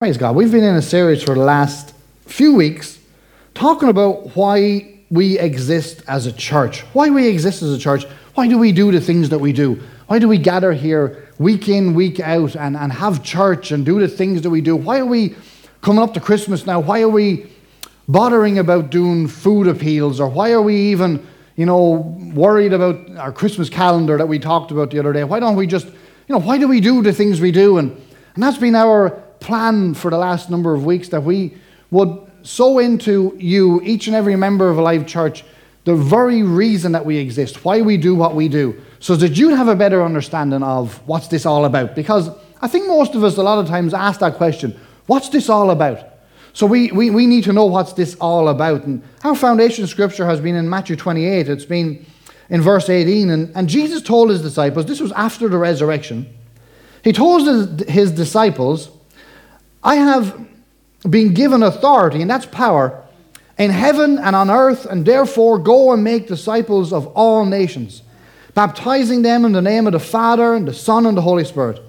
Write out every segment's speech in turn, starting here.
Praise God. We've been in a series for the last few weeks talking about why we exist as a church. Why we exist as a church. Why do we do the things that we do? Why do we gather here week in, week out and, and have church and do the things that we do? Why are we coming up to Christmas now? Why are we bothering about doing food appeals? Or why are we even, you know, worried about our Christmas calendar that we talked about the other day? Why don't we just, you know, why do we do the things we do? And, and that's been our plan for the last number of weeks that we would sow into you, each and every member of Alive Church, the very reason that we exist, why we do what we do, so that you'd have a better understanding of what's this all about. Because I think most of us, a lot of times, ask that question what's this all about? So we, we, we need to know what's this all about. And our foundation scripture has been in Matthew 28, it's been in verse 18. And, and Jesus told his disciples, this was after the resurrection, he told his, his disciples, I have been given authority, and that's power, in heaven and on earth, and therefore go and make disciples of all nations, baptizing them in the name of the Father, and the Son, and the Holy Spirit.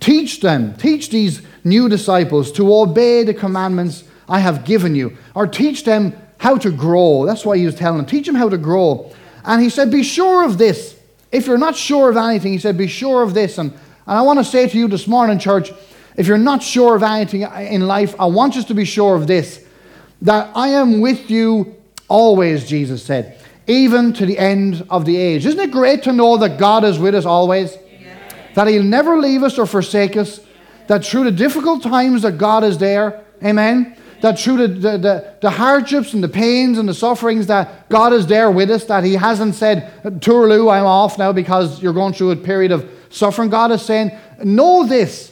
Teach them, teach these new disciples to obey the commandments I have given you, or teach them how to grow. That's why he was telling them, teach them how to grow. And he said, Be sure of this. If you're not sure of anything, he said, Be sure of this. And, and I want to say to you this morning, church, if you're not sure of anything in life, I want you to be sure of this that I am with you always, Jesus said, even to the end of the age. Isn't it great to know that God is with us always? That He'll never leave us or forsake us? That through the difficult times that God is there, amen? That through the, the, the, the hardships and the pains and the sufferings that God is there with us, that He hasn't said, Tourloo, I'm off now because you're going through a period of suffering. God is saying, know this,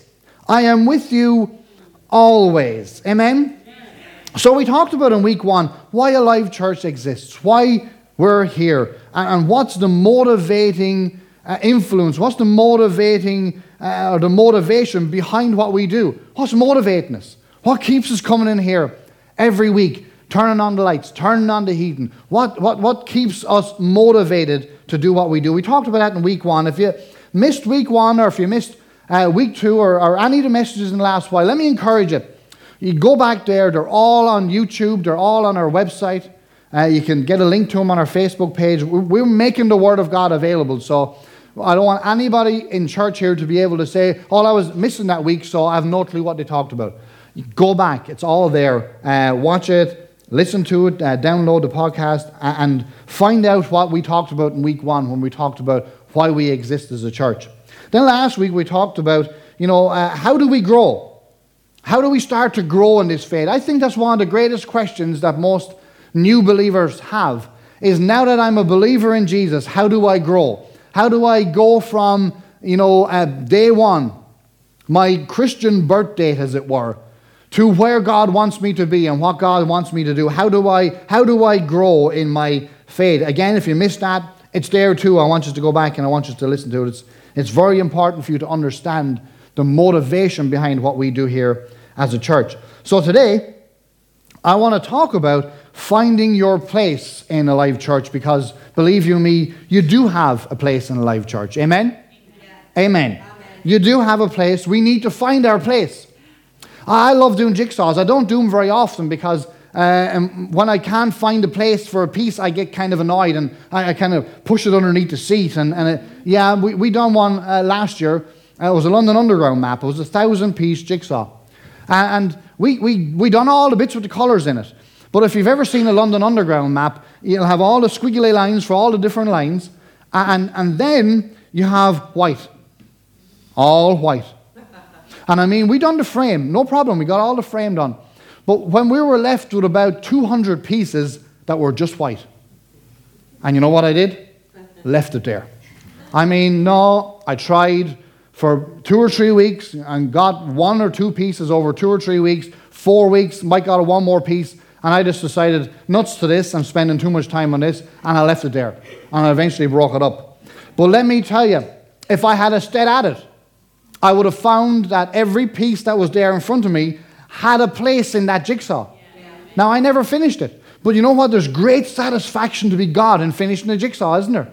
I am with you always. Amen? So we talked about in week one why Alive Church exists, why we're here, and, what's the motivating uh, influence, what's the motivating uh, or the motivation behind what we do. What's motivating us? What keeps us coming in here every week, turning on the lights, turning on the heating? What, what, what keeps us motivated to do what we do? We talked about that in week one. If you missed week one or if you missed uh, week two or, or any of the messages in the last while, let me encourage you. You go back there, they're all on YouTube, they're all on our website. Uh, you can get a link to them on our Facebook page. We're making the Word of God available. So I don't want anybody in church here to be able to say, Oh, I was missing that week, so I have no clue what they talked about. Go back, it's all there. Uh, watch it, listen to it, uh, download the podcast, and find out what we talked about in week one when we talked about why we exist as a church. Then last week we talked about, you know, uh, how do we grow? How do we start to grow in this faith? I think that's one of the greatest questions that most new believers have is now that I'm a believer in Jesus, how do I grow? How do I go from, you know, uh, day one, my Christian birth date, as it were, to where God wants me to be and what God wants me to do? How do I, how do I grow in my faith? Again, if you missed that, it's there too. I want you to go back and I want you to listen to it. It's, it's very important for you to understand the motivation behind what we do here as a church. So today, I want to talk about finding your place in Alive Church because believe you me, you do have a place in Alive Church. Amen? Amen. Amen. You do have a place. We need to find our place. I love doing jigsaws. I don't do them very often because uh, when I can't find a place for a piece, I get kind of annoyed and I, I kind of push it underneath the seat. And, and it, yeah, we, we done one uh, last year. Uh, it was a London Underground map. It was a thousand piece jigsaw. and we, we, we done all the bits with the colours in it. But if you've ever seen a London Underground map, you'll have all the squiggly lines for all the different lines. And, and then you have white. All white. And I mean, we done the frame, no problem. We got all the frame done. But when we were left with about 200 pieces that were just white, and you know what I did? Left it there. I mean, no, I tried for two or three weeks and got one or two pieces over two or three weeks, four weeks, might got one more piece, and I just decided, nuts to this, I'm spending too much time on this, and I left it there. And I eventually broke it up. But let me tell you, if I had a stayed at it, I would have found that every piece that was there in front of me had a place in that jigsaw. Now, I never finished it. But you know what? There's great satisfaction to be God in finishing a jigsaw, isn't there?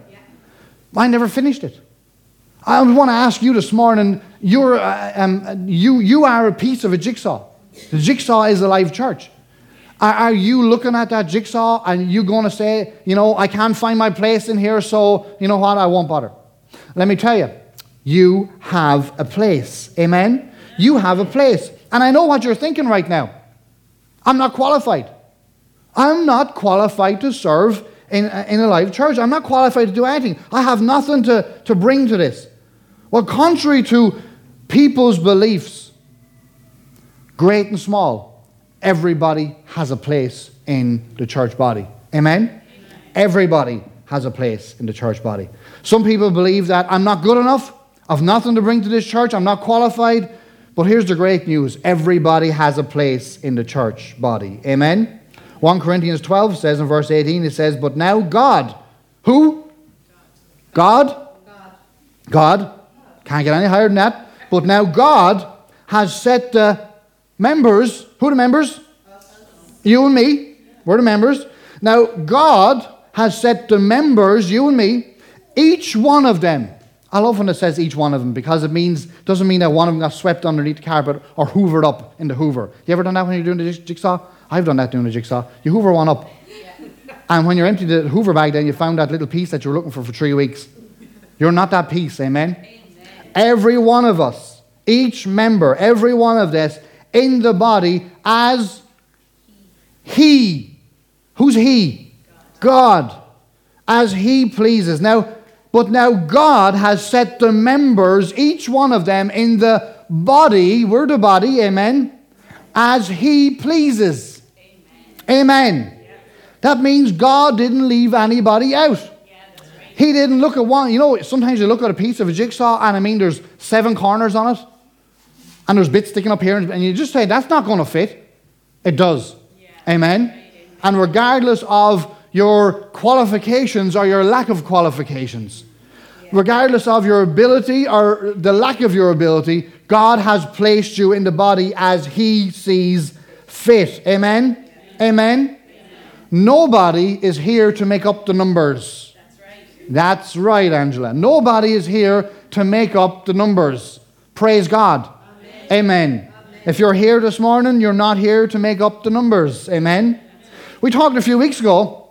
I never finished it. I want to ask you this morning you're, uh, um, you, you are a piece of a jigsaw. The jigsaw is Alive Church. Are, are you looking at that jigsaw and you going to say, you know, I can't find my place in here, so you know what, I won't bother? Let me tell you, you have a place. Amen? You have a place. And I know what you're thinking right now. I'm not qualified. I'm not qualified to serve in, uh, in Alive Church. I'm not qualified to do anything. I have nothing to, to bring to this. Well, contrary to people's beliefs, great and small, everybody has a place in the church body. Amen? Amen? Everybody has a place in the church body. Some people believe that I'm not good enough, I've nothing to bring to this church, I'm not qualified. But here's the great news everybody has a place in the church body. Amen? 1 Corinthians 12 says in verse 18, it says, But now God, who? God? God. God. Can't get any higher than that. But now God has set the members, who the members? You and me. We're the members. Now God has set the members, you and me, each one of them I love when it says each one of them because it means doesn't mean that one of them got swept underneath the carpet or hoovered up in the hoover. You ever done that when you're doing the jigsaw? I've done that doing the jigsaw. You hoover one up. And when you're empty the hoover bag, then you found that little piece that you were looking for for three weeks. You're not that piece, amen? amen? Every one of us, each member, every one of this in the body as He. Who's He? God. God. As He pleases. Now, but now God has set the members, each one of them, in the body, we're the body, amen, as He pleases. Amen. amen. That means God didn't leave anybody out. He didn't look at one, you know, sometimes you look at a piece of a jigsaw and I mean there's seven corners on it and there's bits sticking up here and you just say, that's not going to fit. It does. Yeah. Amen. And regardless of your qualifications or your lack of qualifications. Regardless of your ability or the lack of your ability, God has placed you in the body as He sees fit. Amen? Amen? Amen? Nobody is here to make up the numbers. That's right. That's right, Angela. Nobody is here to make up the numbers. Praise God. Amen. Amen. If you're here this morning, you're not here to make up the numbers. Amen. We talked a few weeks ago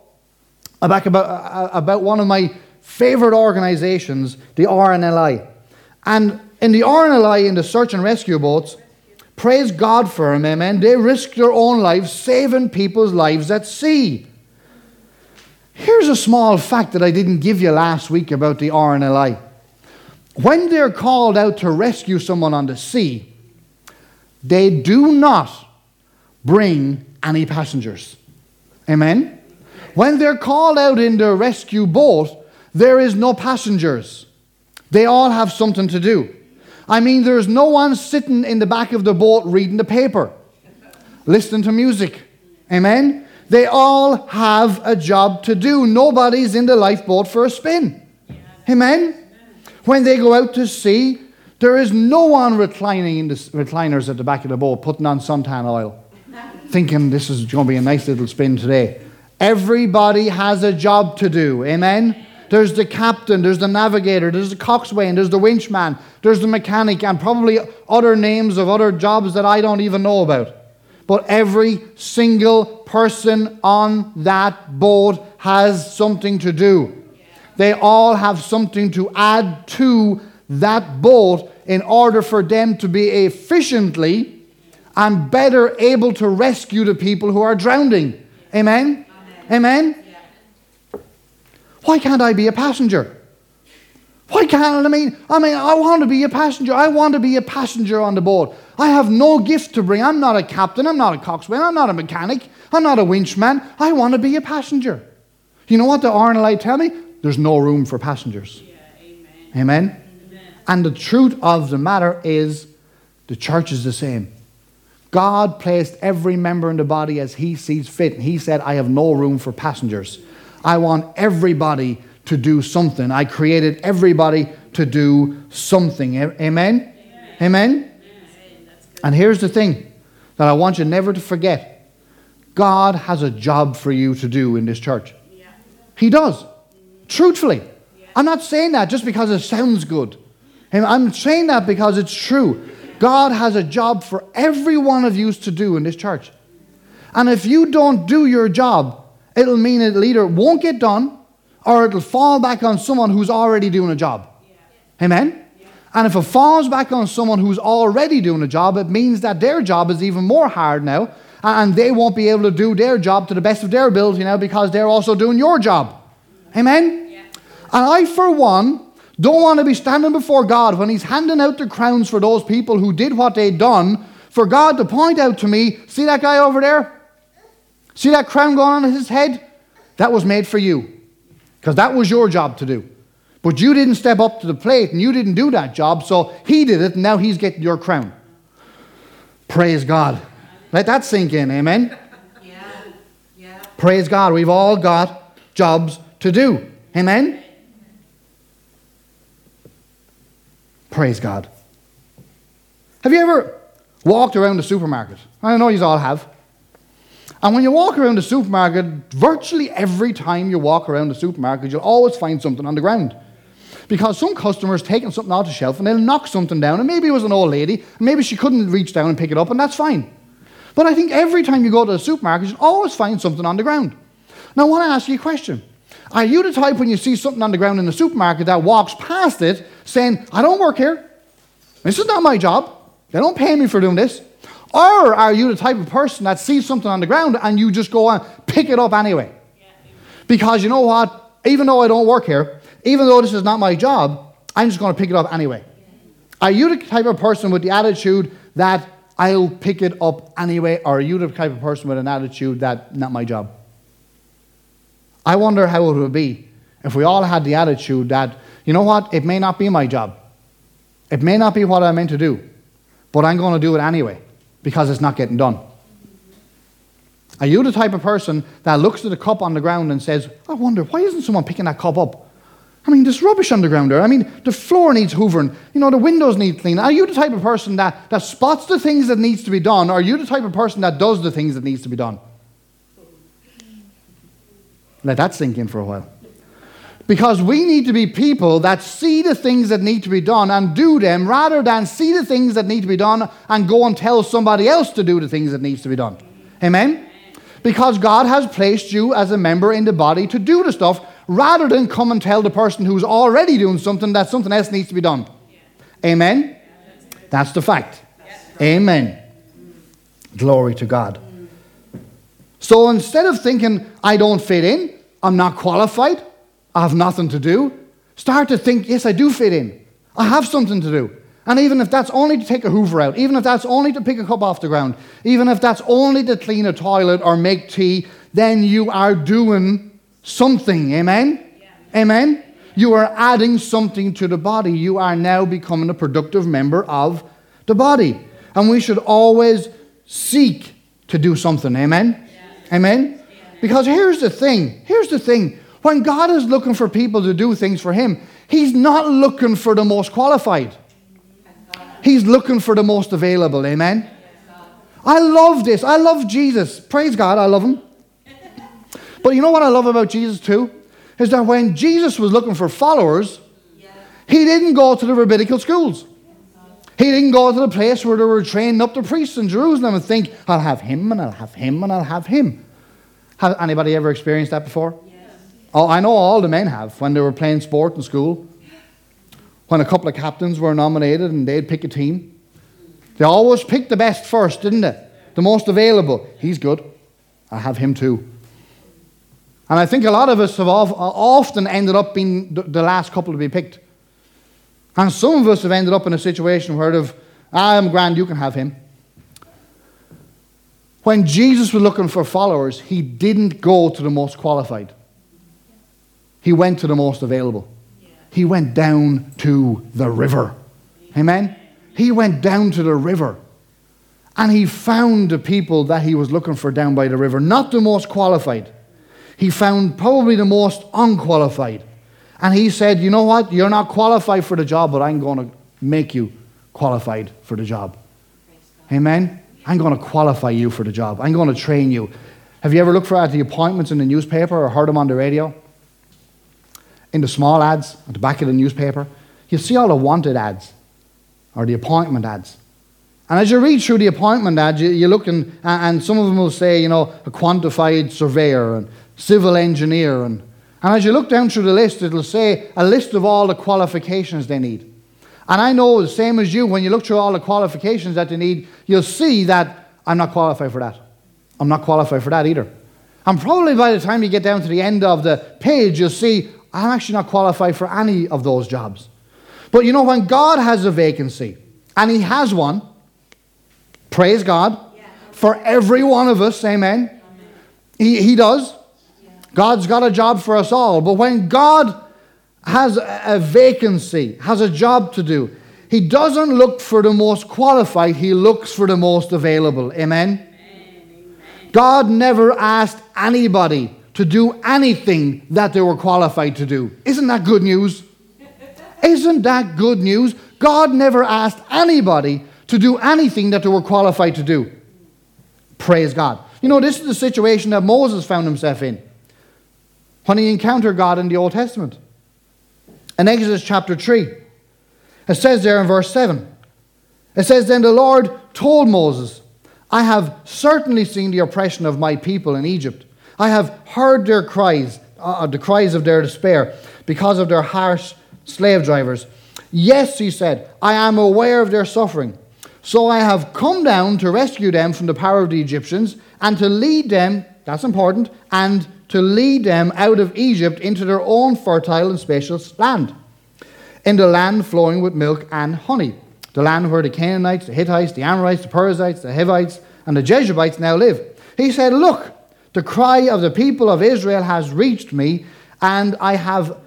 about, about, about one of my favorite organizations, the RNLI. And in the RNLI, in the search and rescue boats, praise God for them, amen, they risk their own lives saving people's lives at sea. Here's a small fact that I didn't give you last week about the RNLI. When they're called out to rescue someone on the sea, they do not bring any passengers. Amen? When they're called out in their rescue boat, there is no passengers. They all have something to do. I mean, there's no one sitting in the back of the boat reading the paper, listening to music. Amen? They all have a job to do. Nobody's in the lifeboat for a spin. Amen? When they go out to sea, there is no one reclining in the recliners at the back of the boat, putting on suntan oil, thinking this is going to be a nice little spin today. Everybody has a job to do. Amen? There's the captain, there's the navigator, there's the coxswain, there's the winchman, there's the mechanic, and probably other names of other jobs that I don't even know about. But every single person on that boat has something to do. They all have something to add to that boat in order for them to be efficiently and better able to rescue the people who are drowning. Amen? Amen? Why can't I be a passenger? Why can't I mean? I mean, I want to be a passenger. I want to be a passenger on the boat. I have no gift to bring. I'm not a captain. I'm not a coxswain. I'm not a mechanic. I'm not a winchman. I want to be a passenger. You know what the RNLI tell me? There's no room for passengers. Yeah, amen. Amen? amen. And the truth of the matter is, the church is the same. God placed every member in the body as He sees fit. And He said, I have no room for passengers. I want everybody to do something. I created everybody to do something. Amen? Amen? Amen? And here's the thing that I want you never to forget God has a job for you to do in this church. He does. Mm-hmm. Truthfully. I'm not saying that just because it sounds good. I'm saying that because it's true. God has a job for every one of you to do in this church. And if you don't do your job, it'll mean it either won't get done or it'll fall back on someone who's already doing a job. Amen? And if it falls back on someone who's already doing a job, it means that their job is even more hard now, and they won't be able to do their job to the best of their ability now because they're also doing your job. Amen? Yeah. And I, for one, don't want to be standing before God when He's handing out the crowns for those people who did what they'd done, for God to point out to me, see that guy over there? See that crown going on his head? That was made for you. Because that was your job to do. But you didn't step up to the plate and you didn't do that job, so he did it and now he's getting your crown. Praise God. Let that sink in, amen? Yeah. Yeah. Praise God. We've all got jobs to do. Amen? Praise God. Have you ever walked around the supermarket? I know you all have. And when you walk around the supermarket, virtually every time you walk around the supermarket, you'll always find something on the ground. Because some customers taking something off the shelf and they'll knock something down, and maybe it was an old lady, maybe she couldn't reach down and pick it up, and that's fine. But I think every time you go to the supermarket, you'll always find something on the ground. Now, I want to ask you a question. Are you the type when you see something on the ground in the supermarket that walks past it saying, I don't work here? This is not my job. They don't pay me for doing this. Or are you the type of person that sees something on the ground and you just go and pick it up anyway? Because you know what? Even though I don't work here, even though this is not my job, I'm just going to pick it up anyway. Are you the type of person with the attitude that I'll pick it up anyway? Or are you the type of person with an attitude that not my job? I wonder how it would be if we all had the attitude that, you know what, it may not be my job. It may not be what I'm meant to do, but I'm going to do it anyway because it's not getting done. Are you the type of person that looks at a cup on the ground and says, I wonder, why isn't someone picking that cup up? I mean, there's rubbish on the ground there. I mean, the floor needs hoovering. You know, the windows need cleaning. Are you the type of person that, that spots the things that needs to be done? Or are you the type of person that does the things that needs to be done? Let that sink in for a while. Because we need to be people that see the things that need to be done and do them rather than see the things that need to be done and go and tell somebody else to do the things that needs to be done. Amen? Because God has placed you as a member in the body to do the stuff rather than come and tell the person who's already doing something that something else needs to be done. Amen? That's the fact. Amen. Glory to God. So instead of thinking, I don't fit in, I'm not qualified, I have nothing to do. Start to think, yes, I do fit in. I have something to do. And even if that's only to take a hoover out, even if that's only to pick a cup off the ground, even if that's only to clean a toilet or make tea, then you are doing something. Amen? Yeah. Amen? You are adding something to the body. You are now becoming a productive member of the body. And we should always seek to do something. Amen? Yeah. Amen? Because here's the thing here's the thing. When God is looking for people to do things for Him, He's not looking for the most qualified, He's looking for the most available. Amen? I love this. I love Jesus. Praise God, I love Him. But you know what I love about Jesus too? Is that when Jesus was looking for followers, He didn't go to the rabbinical schools. He didn't go to the place where they were training up the priests in Jerusalem and think, I'll have him and I'll have him and I'll have him. Have anybody ever experienced that before? Oh, I know all the men have when they were playing sport in school. When a couple of captains were nominated and they'd pick a team. They always picked the best first, didn't they? The most available. He's good. I have him too. And I think a lot of us have uh, often ended up being the last couple to be picked. And some of us have ended up in a situation where they've, I'm grand, you can have him. When Jesus was looking for followers, he didn't go to the most qualified, he went to the most available. He went down to the river. Amen? He went down to the river. And he found the people that he was looking for down by the river, not the most qualified. He found probably the most unqualified. And he said, You know what? You're not qualified for the job, but I'm going to make you qualified for the job. Amen? I'm going to qualify you for the job. I'm going to train you. Have you ever looked for at the appointments in the newspaper or heard them on the radio? In the small ads at the back of the newspaper, you see all the wanted ads or the appointment ads. And as you read through the appointment ad, you, you look and, and some of them will say, you know, a quantity surveyor and civil engineer. And, and as you look down through the list, it'll say a list of all the qualifications they need. And I know, the same as you, when you look through all the qualifications that they need, you'll see that I'm not qualified for that. I'm not qualified for that either. And probably by the time you get down to the end of the page, you'll see I'm actually not qualified for any of those jobs. But you know, when God has a vacancy, and He has one, praise God, yeah. for every one of us, amen. amen. He, he does. Yeah. God's got a job for us all. But when God has a vacancy, has a job to do, He doesn't look for the most qualified, He looks for the most available. Amen. God never asked anybody to do anything that they were qualified to do. Isn't that good news? Isn't that good news? God never asked anybody to do anything that they were qualified to do. Praise God. You know, this is the situation that Moses found himself in when he encountered God in the Old Testament. In Exodus chapter 3, it says there in verse 7, it says, Then the Lord told Moses, I have certainly seen the oppression of my people in Egypt. I have heard their cries, uh, the cries of their despair, because of their harsh slave drivers. Yes, he said, I am aware of their suffering. So I have come down to rescue them from the power of the Egyptians and to lead them, that's important, and to lead them out of Egypt into their own fertile and spacious land, in the land flowing with milk and honey the land where the Canaanites, the Hittites, the Amorites, the Perizzites, the Hivites, and the Jebusites now live. He said, Look, the cry of the people of Israel has reached me, and I have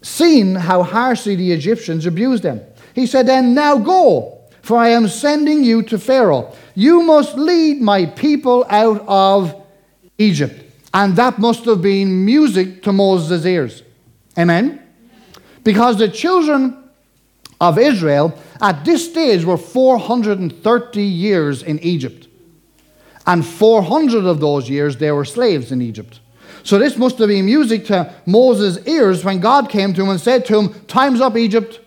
seen how harshly the Egyptians abused them. He said, Then now go, for I am sending you to Pharaoh. You must lead my people out of Egypt. And that must have been music to Moses' ears. Amen? Because the children of Israel at this stage were 430 years in Egypt. And 400 of those years they were slaves in Egypt. So this must have been music to Moses' ears when God came to him and said to him, Time's up, Egypt.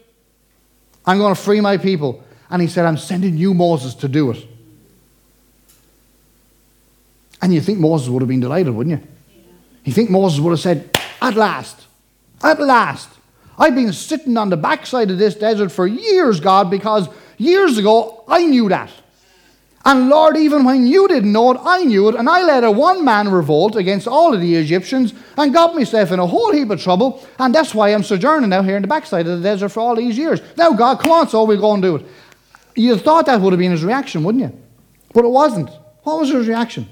I'm going to free my people. And he said, I'm sending you, Moses, to do it. And you think Moses would have been delighted, wouldn't you? You think Moses would have said, At last, at last, I've been sitting on the backside of this desert for years, God, because years ago I knew that. And Lord, even when you didn't know it, I knew it, and I led a one man revolt against all of the Egyptians and got myself in a whole heap of trouble, and that's why I'm sojourning out here in the backside of the desert for all these years. Now, God, come on, so we'll go and do it. You thought that would have been his reaction, wouldn't you? But it wasn't. What was his reaction?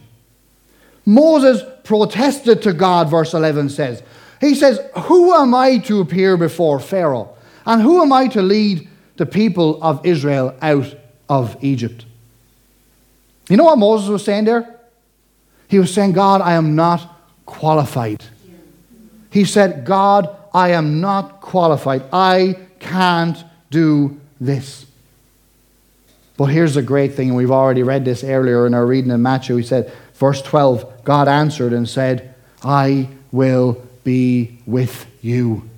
Moses protested to God, verse 11 says. He says, Who am I to appear before Pharaoh? And who am I to lead the people of Israel out of Egypt? You know what Moses was saying there? He was saying, God, I am not qualified. He said, God, I am not qualified. I can't do this. But here's the great thing, and we've already read this earlier in our reading in Matthew. He said, verse 12, God answered and said, I will be with you.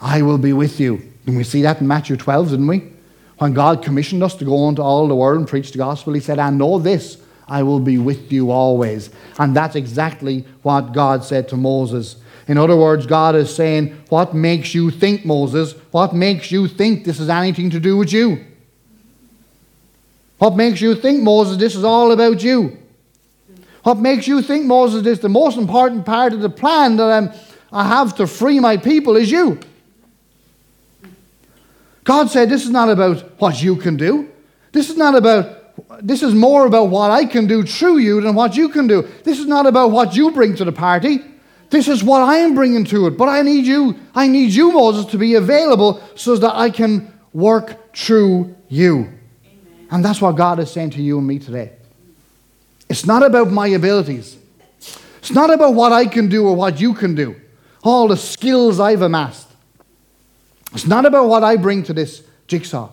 I will be with you. And we see that in Matthew 12, didn't we? When God commissioned us to go into all the world and preach the gospel, He said, I know this, I will be with you always. And that's exactly what God said to Moses. In other words, God is saying, What makes you think, Moses? What makes you think this has anything to do with you? What makes you think, Moses, this is all about you? What makes you think, Moses, is the most important part of the plan that I'm, I have to free my people is you? God said, This is not about what you can do. This is not about, this is more about what I can do through you than what you can do. This is not about what you bring to the party. This is what I am bringing to it. But I need you, I need you, Moses, to be available so that I can work through you. Amen. And that's what God is saying to you and me today. It's not about my abilities. It's not about what I can do or what you can do, all the skills I've amassed. It's not about what I bring to this jigsaw.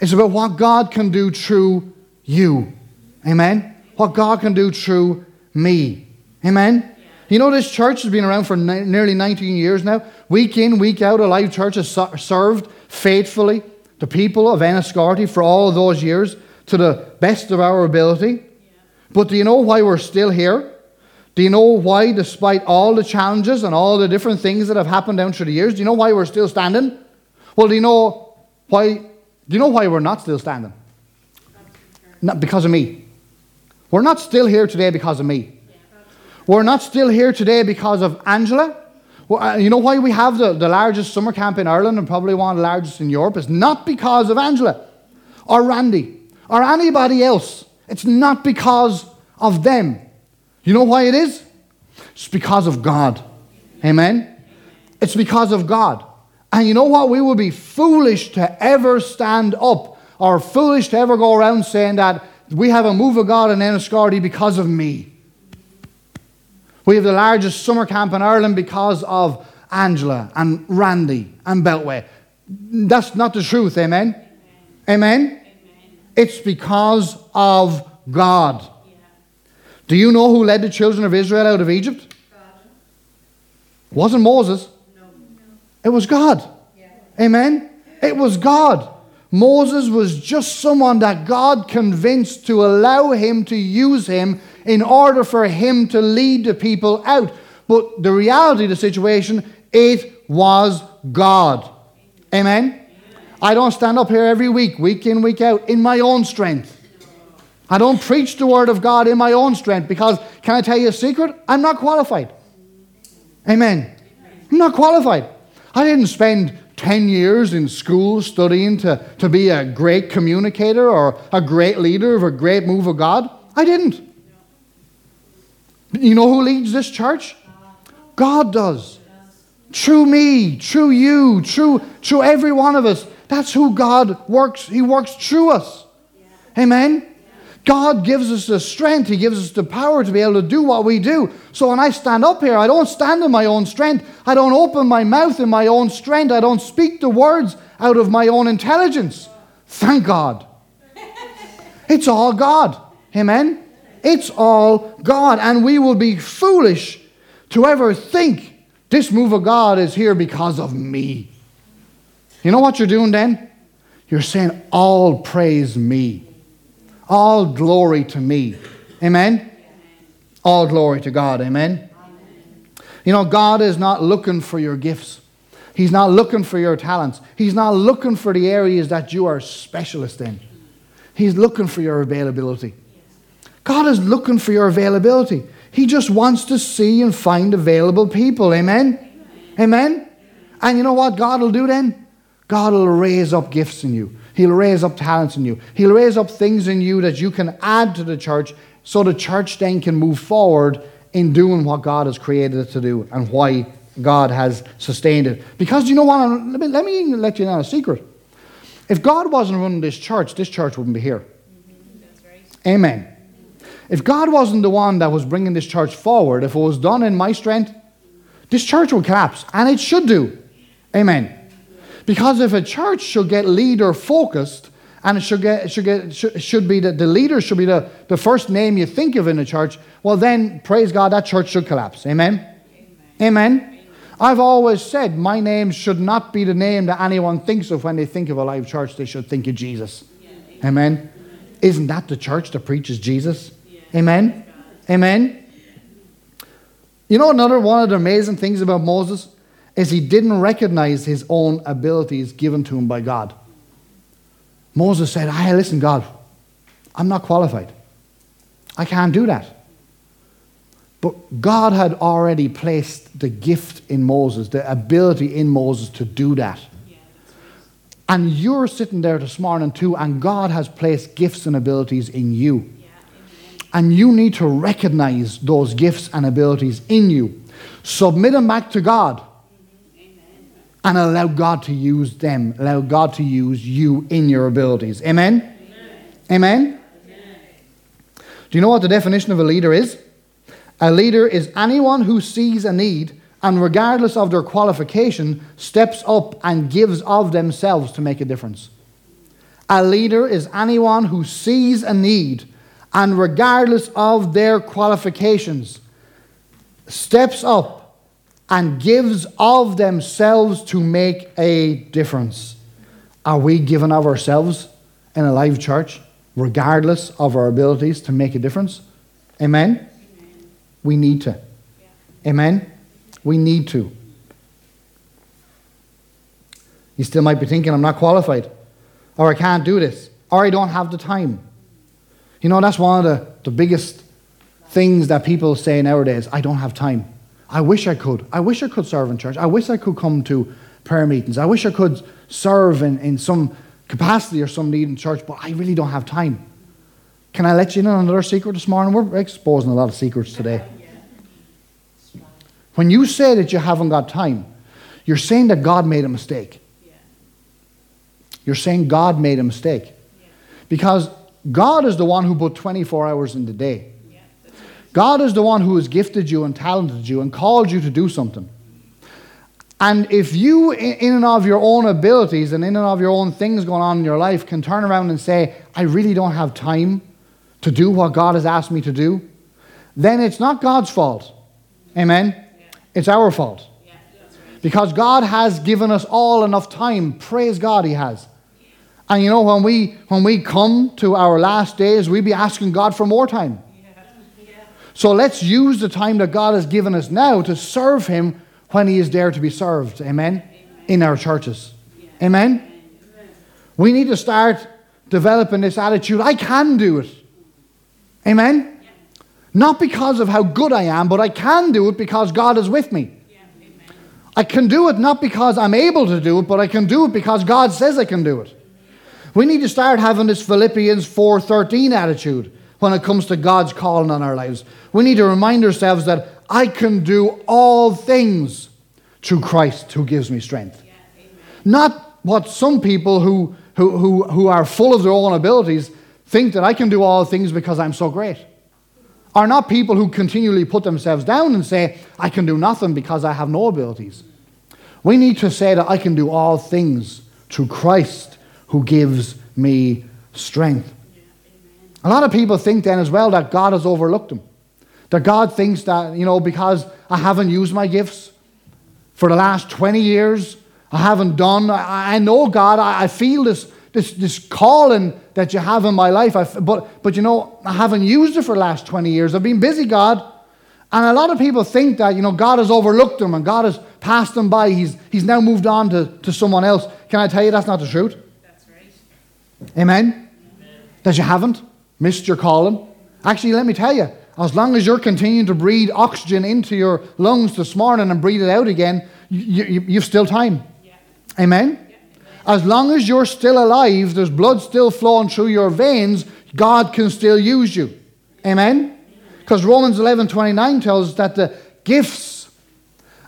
It's about what God can do through you. Amen? What God can do through me. Amen? You know, this church has been around for ni- nearly 19 years now. Week in, week out, Alive Church has served faithfully the people of Enniscorthy for all those years. to the best of our ability. But do you know why we're still here? Do you know why, despite all the challenges and all the different things that have happened down through the years, do you know why we're still standing? Well, do you know why? Do you know why we're not still standing? Not because of me. We're not still here today because of me. We're not still here today because of Angela. Uh, you know why we have the, the largest summer camp in Ireland and probably one of the largest in Europe? It's not because of Angela or Randy or anybody else. It's not because of them. You know why it is? It's because of God. Amen? It's because of God. And you know what? We would be foolish to ever stand up or foolish to ever go around saying that we have a move of God in Enniscorthy because of me. We have the largest summer camp in Ireland because of Angela and Randy and Beltway. That's not the truth, amen? Amen? amen? It's because of God. Do you know who led the children of Israel out of Egypt? God. Wasn't Moses. No. It was God. Yeah. Amen? It was God. Moses was just someone that God convinced to allow him to use him in order for him to lead the people out. But the reality of the situation, it was God. Amen? I don't stand up here every week, week in, week out, in my own strength. I don't preach the word of God in my own strength because, can I tell you a secret? I'm not qualified. Amen. I'm not qualified. I didn't spend 10 years in school studying to, to be a great communicator or a great leader of a great move of God. I didn't. You know who leads this church? God does. Through me, through you, through, through every one of us. That's who God works. He works through us. Amen? God gives us the strength, He gives us the power to be able to do what we do. So when I stand up here, I don't stand in my own strength. I don't open my mouth in my own strength. I don't speak the words out of my own intelligence. Thank God. It's all God. Amen? It's all God. And we will be foolish to ever think this move of God is here because of me. You know what you're doing then? You're saying, All praise me. All glory to me. Amen? All glory to God. Amen? You know, God is not looking for your gifts. He's not looking for your talents. He's not looking for the areas that you are specialist in. He's looking for your availability. God is looking for your availability. He just wants to see and find available people. Amen? Amen? And you know what God will do then? God will raise up gifts in you. He'll raise up talents in you. He'll raise up things in you that you can add to the church so the church then can move forward in doing what God has created it to do and why God has sustained it. Because you know what? Let me, let me let you know a secret. If God wasn't running this church, this church wouldn't be here. Mm-hmm. Right. Amen. If God wasn't the one that was bringing this church forward, if it was done in my strength, this church would collapse, and it should do. Amen. Because if a church should get leader focused, and it should get, should get should, should be the, the leader should be the, the first name you think of in a church, well then praise God, that church should collapse. Amen. Amen. Amen. I've always said my name should not be the name that anyone thinks of when they think of Alive Church. They should think of Jesus. Yeah, amen. amen. Isn't that the church that preaches Jesus? Amen? Amen? You know, another one of the amazing things about Moses is he didn't recognize his own abilities given to him by God. Moses said, Hey, listen, God, I'm not qualified. I can't do that. But God had already placed the gift in Moses, the ability in Moses to do that. And you're sitting there this morning too, and God has placed gifts and abilities in you. And you need to recognize those gifts and abilities in you. Submit them back to God. And allow God to use them. Allow God to use you in your abilities. Amen? Amen? Amen? Do you know what the definition of a leader is? A leader is anyone who sees a need and, regardless of their qualification, steps up and gives of themselves to make a difference. A leader is anyone who sees a need and regardless of their qualifications, steps up and gives of themselves to make a difference. Are we giving of ourselves in Alive Church? regardless of our abilities, to make a difference? Amen? Amen. We need to. Yeah. Amen? We need to. You still might be thinking, I'm not qualified, or I can't do this, or I don't have the time. You know, that's one of the, the biggest things that people say nowadays I don't have time. I wish I could. I wish I could serve in church. I wish I could come to prayer meetings. I wish I could serve in, in some capacity or some need in church, but I really don't have time. Can I let you in on another secret this morning? We're exposing a lot of secrets today. When you say that you haven't got time, you're saying that God made a mistake. You're saying God made a mistake. Because God is the one who put 24 hours in the day. God is the one who has gifted you and talented you and called you to do something. And if you, in and of your own abilities and in and of your own things going on in your life, can turn around and say, I really don't have time to do what God has asked me to do, then it's not God's fault. Amen? Yeah. It's our fault. Yeah, right. Because God has given us all enough time. Praise God, He has. And you know, when we, when we come to our last days, we be asking God for more time. So let's use the time that God has given us now to serve Him when He is there to be served. Amen? Amen. In our churches. Amen? Amen? We need to start developing this attitude I can do it. Amen? Not because of how good I am, but I can do it because God is with me. I can do it not because I'm able to do it, but I can do it because God says I can do it. We need to start having this Philippians 4:13 attitude when it comes to God's calling on our lives. We need to remind ourselves that I can do all things through Christ who gives me strength. Yeah, Not what some people who, who, who, who are full of their own abilities think that I can do all things because I'm so great. Are not people who continually put themselves down and say, I can do nothing because I have no abilities. We need to say that I can do all things through Christ who gives me strength. A lot of people think then as well that God has overlooked them. That God thinks that, you know, because I haven't used my gifts for the last 20 years, I haven't done, I, I know God, I, I, feel this, this, this calling that you have in my life, I, but, but you know, I haven't used it for the last 20 years. I've been busy, God. And a lot of people think that, you know, God has overlooked them and God has passed them by. He's, he's now moved on to, to someone else. Can I tell you that's not the truth? That's right. Amen? Amen. That you haven't missed your calling. Actually, let me tell you, as long as you're continuing to breathe oxygen into your lungs this morning and breathe it out again, you, you, you've still time. Yeah. Amen? Yeah. As long as you're still alive, there's blood still flowing through your veins, God can still use you. Amen? Because Romans 11 29 tells us that the gifts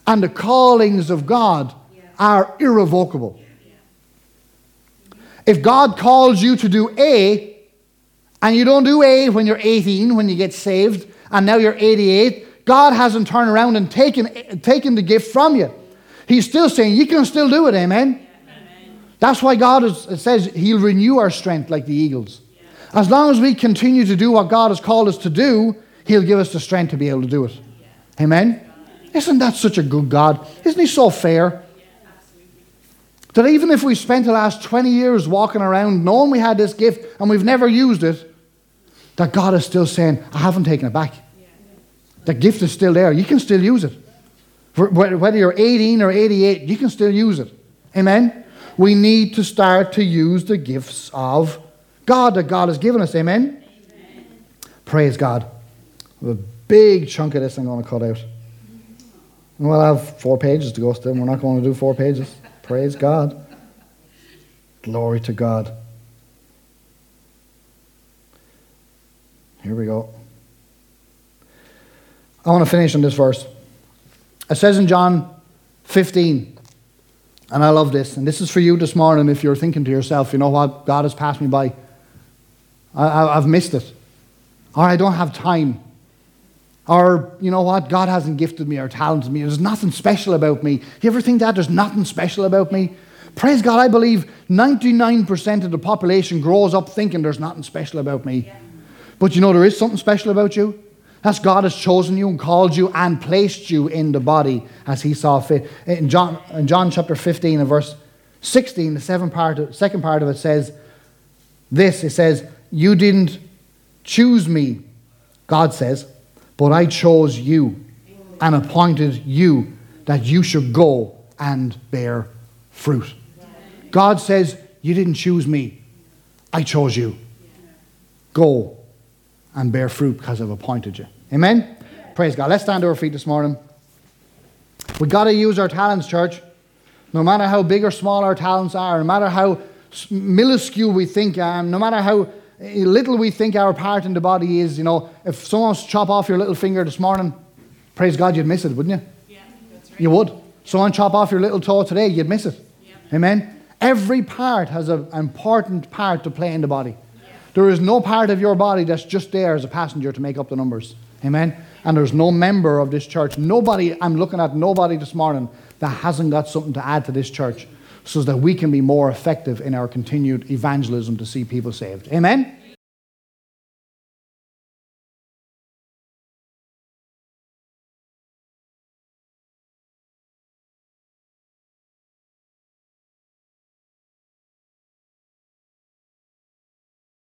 and the callings of God are irrevocable. If God calls you to do A, and you don't do A when you're 18, when you get saved, and now you're 88. God hasn't turned around and taken, taken the gift from you. He's still saying, You can still do it, amen? amen. That's why God is, says He'll renew our strength like the eagles. Yeah. As long as we continue to do what God has called us to do, He'll give us the strength to be able to do it. Yeah. Amen? Isn't that such a good God? Isn't He so fair? that even if we spent the last 20 years walking around knowing we had this gift and we've never used it, that God is still saying, I haven't taken it back. The gift is still there. You can still use it. Whether you're 18 or 88, you can still use it. Amen? We need to start to use the gifts of God that God has given us. Amen? Amen. Praise God. A big chunk of this I'm going to cut out. We'll have four pages to go still. We're not going to do four pages. Praise God. Glory to God. Here we go. I want to finish on this verse. It says in John 15, and I love this, and this is for you this morning if you're thinking to yourself, you know what, God has passed me by. I, have missed it. Or I don't have time. Or, you know what, God hasn't gifted me or talented me. There's nothing special about me. You ever think that? There's nothing special about me? Praise God, I believe 99% of the population grows up thinking there's nothing special about me. Yeah. But you know, there is something special about you. That's God has chosen you and called you and placed you in the body as He saw fit. In John, in John chapter 15 and verse 16, the seven part, second part of it says this it says, You didn't choose me, God says, but I chose you and appointed you that you should go and bear fruit. God says, You didn't choose me, I chose you. Go and bear fruit because I've appointed you. Amen? Praise God. Let's stand to our feet this morning. We've got to use our talents, church. No matter how big or small our talents are, no matter how minuscule we think, um, no matter how little we think our part in the body is, you know, if someone was to chop off your little finger this morning, praise God, you'd miss it, wouldn't you? Yeah, that's right. You would. Someone chop off your little toe today, you'd miss it. Yeah. Amen? Every part has an important part to play in the body. There is no part of your body that's just there as a passenger to make up the numbers. Amen? And there's no member of this church, nobody, I'm looking at nobody this morning that hasn't got something to add to this church so that we can be more effective in our continued evangelism to see people saved. Amen?